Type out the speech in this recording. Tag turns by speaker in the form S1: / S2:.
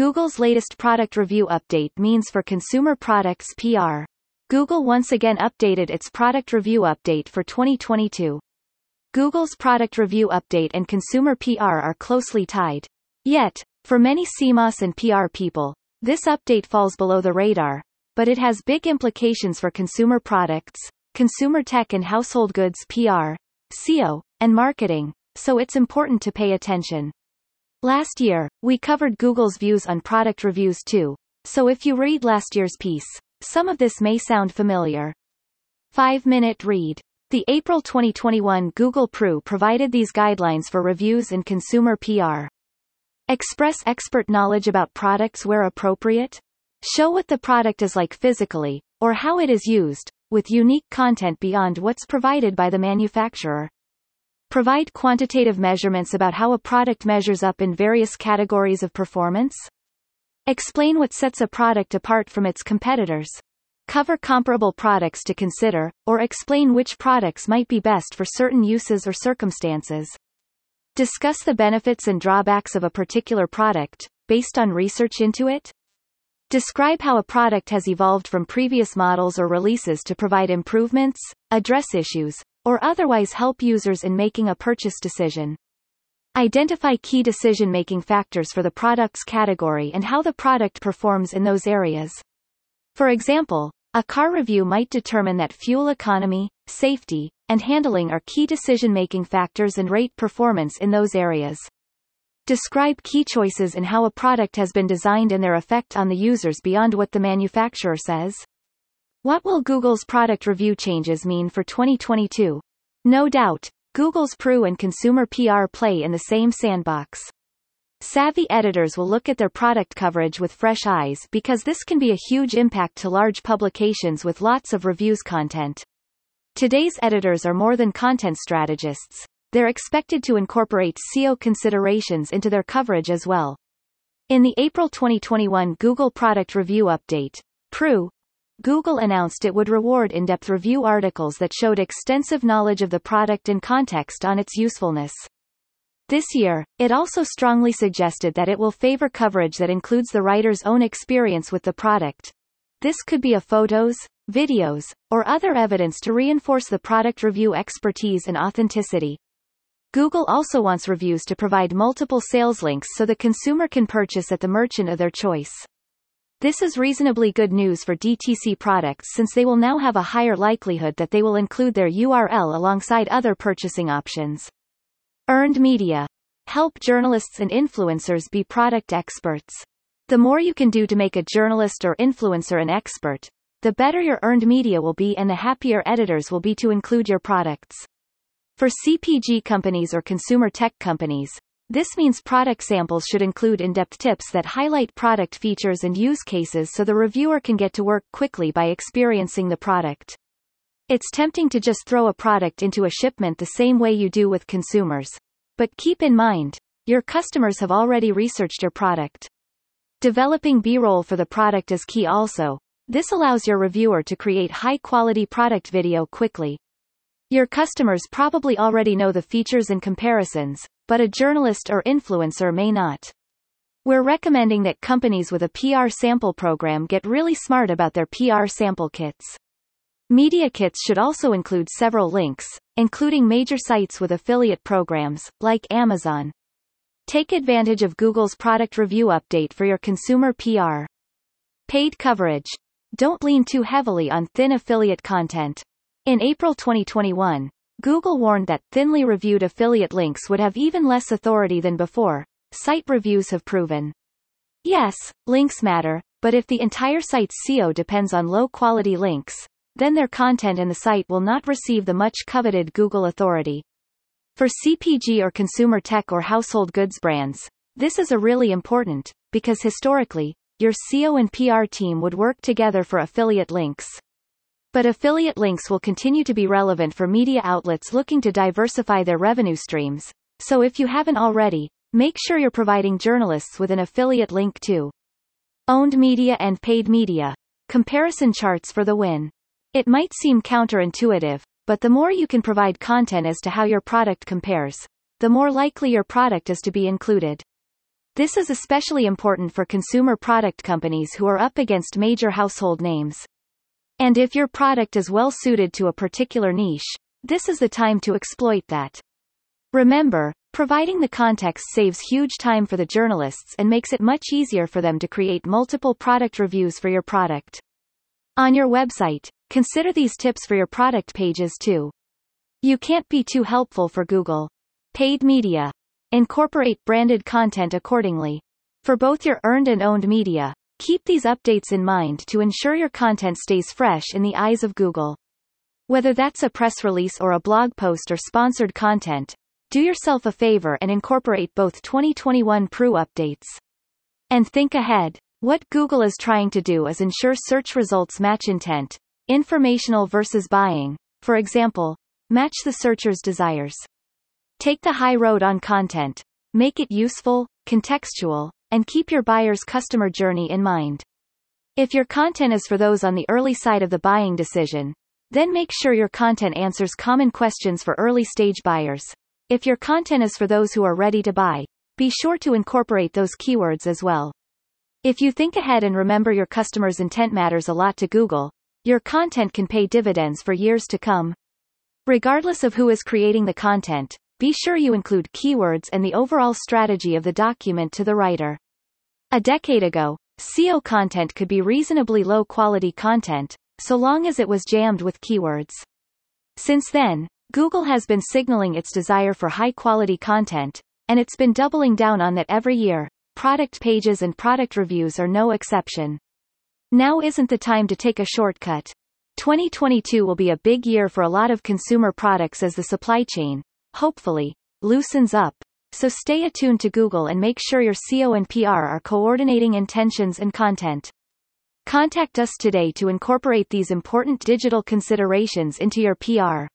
S1: Google's latest product review update means for consumer products PR. Google once again updated its product review update for 2022. Google's product review update and consumer PR are closely tied. Yet, for many CMOs and PR people, this update falls below the radar, but it has big implications for consumer products, consumer tech and household goods PR, SEO, and marketing, so it's important to pay attention. Last year, we covered Google's views on product reviews too, so if you read last year's piece, some of this may sound familiar. 5-minute read. The April 2021 Google PRU provided these guidelines for reviews and consumer PR. Express expert knowledge about products where appropriate. Show what the product is like physically, or how it is used, with unique content beyond what's provided by the manufacturer. Provide quantitative measurements about how a product measures up in various categories of performance. Explain what sets a product apart from its competitors. Cover comparable products to consider, or explain which products might be best for certain uses or circumstances. Discuss the benefits and drawbacks of a particular product, based on research into it. Describe how a product has evolved from previous models or releases to provide improvements, address issues, or otherwise help users in making a purchase decision. Identify key decision-making factors for the product's category and how the product performs in those areas. For example, a car review might determine that fuel economy, safety, and handling are key decision-making factors and rate performance in those areas. Describe key choices in how a product has been designed and their effect on the users beyond what the manufacturer says. What will Google's product review changes mean for 2022? No doubt, Google's PRU and consumer PR play in the same sandbox. Savvy editors will look at their product coverage with fresh eyes because this can be a huge impact to large publications with lots of reviews content. Today's editors are more than content strategists. They're expected to incorporate SEO considerations into their coverage as well. In the April 2021 Google Product Review Update, PRU, Google announced it would reward in-depth review articles that showed extensive knowledge of the product and context on its usefulness. This year, it also strongly suggested that it will favor coverage that includes the writer's own experience with the product. This could be a photos, videos, or other evidence to reinforce the product review expertise and authenticity. Google also wants reviews to provide multiple sales links so the consumer can purchase at the merchant of their choice. This is reasonably good news for DTC products since they will now have a higher likelihood that they will include their URL alongside other purchasing options. Earned media. Help journalists and influencers be product experts. The more you can do to make a journalist or influencer an expert, the better your earned media will be and the happier editors will be to include your products. For CPG companies or consumer tech companies, this means product samples should include in-depth tips that highlight product features and use cases so the reviewer can get to work quickly by experiencing the product. It's tempting to just throw a product into a shipment the same way you do with consumers. But keep in mind, your customers have already researched your product. Developing B-roll for the product is key also. This allows your reviewer to create high-quality product video quickly. Your customers probably already know the features and comparisons, but a journalist or influencer may not. We're recommending that companies with a PR sample program get really smart about their PR sample kits. Media kits should also include several links, including major sites with affiliate programs, like Amazon. Take advantage of Google's product review update for your consumer PR. Paid coverage. Don't lean too heavily on thin affiliate content. In April 2021, Google warned that thinly reviewed affiliate links would have even less authority than before. Site reviews have proven. Yes, links matter, but if the entire site's SEO depends on low-quality links, then their content and the site will not receive the much coveted Google authority. For CPG or consumer tech or household goods brands, this is a really important, because historically, your SEO and PR team would work together for affiliate links. But affiliate links will continue to be relevant for media outlets looking to diversify their revenue streams, so if you haven't already, make sure you're providing journalists with an affiliate link too. Owned media and paid media. Comparison charts for the win. It might seem counterintuitive, but the more you can provide content as to how your product compares, the more likely your product is to be included. This is especially important for consumer product companies who are up against major household names. And if your product is well suited to a particular niche, this is the time to exploit that. Remember, providing the context saves huge time for the journalists and makes it much easier for them to create multiple product reviews for your product. On your website, consider these tips for your product pages too. You can't be too helpful for Google. Paid media. Incorporate branded content accordingly. For both your earned and owned media, keep these updates in mind to ensure your content stays fresh in the eyes of Google. Whether that's a press release or a blog post or sponsored content, do yourself a favor and incorporate both 2021 PRU updates. And think ahead. What Google is trying to do is ensure search results match intent, informational versus buying, for example, match the searcher's desires. Take the high road on content. Make it useful, contextual, and keep your buyer's customer journey in mind. If your content is for those on the early side of the buying decision, then make sure your content answers common questions for early stage buyers. If your content is for those who are ready to buy, be sure to incorporate those keywords as well. If you think ahead and remember your customer's intent matters a lot to Google, your content can pay dividends for years to come. Regardless of who is creating the content, be sure you include keywords and the overall strategy of the document to the writer. A decade ago, SEO content could be reasonably low quality content, so long as it was jammed with keywords. Since then, Google has been signaling its desire for high quality content, and it's been doubling down on that every year. Product pages and product reviews are no exception. Now isn't the time to take a shortcut. 2022 will be a big year for a lot of consumer products as the supply chain, hopefully, loosens up. So stay attuned to Google and make sure your SEO and PR are coordinating intentions and content. Contact us today to incorporate these important digital considerations into your PR.